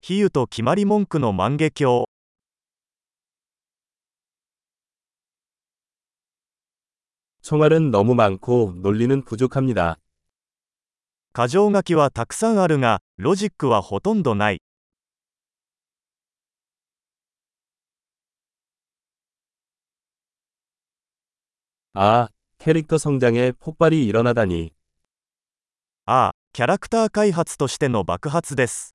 比喩と決まり文句の万華鏡 총알은 너무 많고 논리는 부족합니다. 箇条書きはたくさんあるがロジックはほとんどない 아, 캐릭터 성장에 폭발이 일어나다니. ああキャラクター開発としての爆発です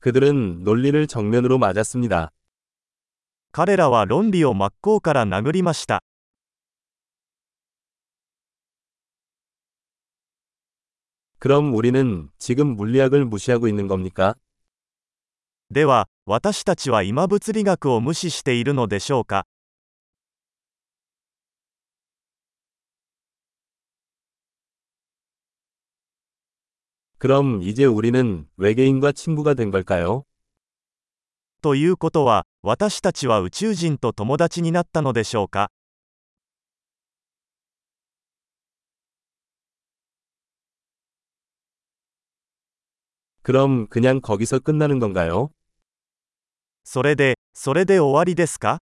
그들은 논리를 정면으로 맞았습니다. 彼らは論理を真っ向から殴りました 그럼 우리는 지금 물리학을 무시하고 있는 겁니까? では私たちは今物理学を無視しているのでしょうか 그럼 이제 우리는 외계인과 친구가 된 걸까요? ということは私たちは宇宙人と友達になったのでしょうか 그럼 그냥 거기서 끝나는 건가요? それでそれで終わりですか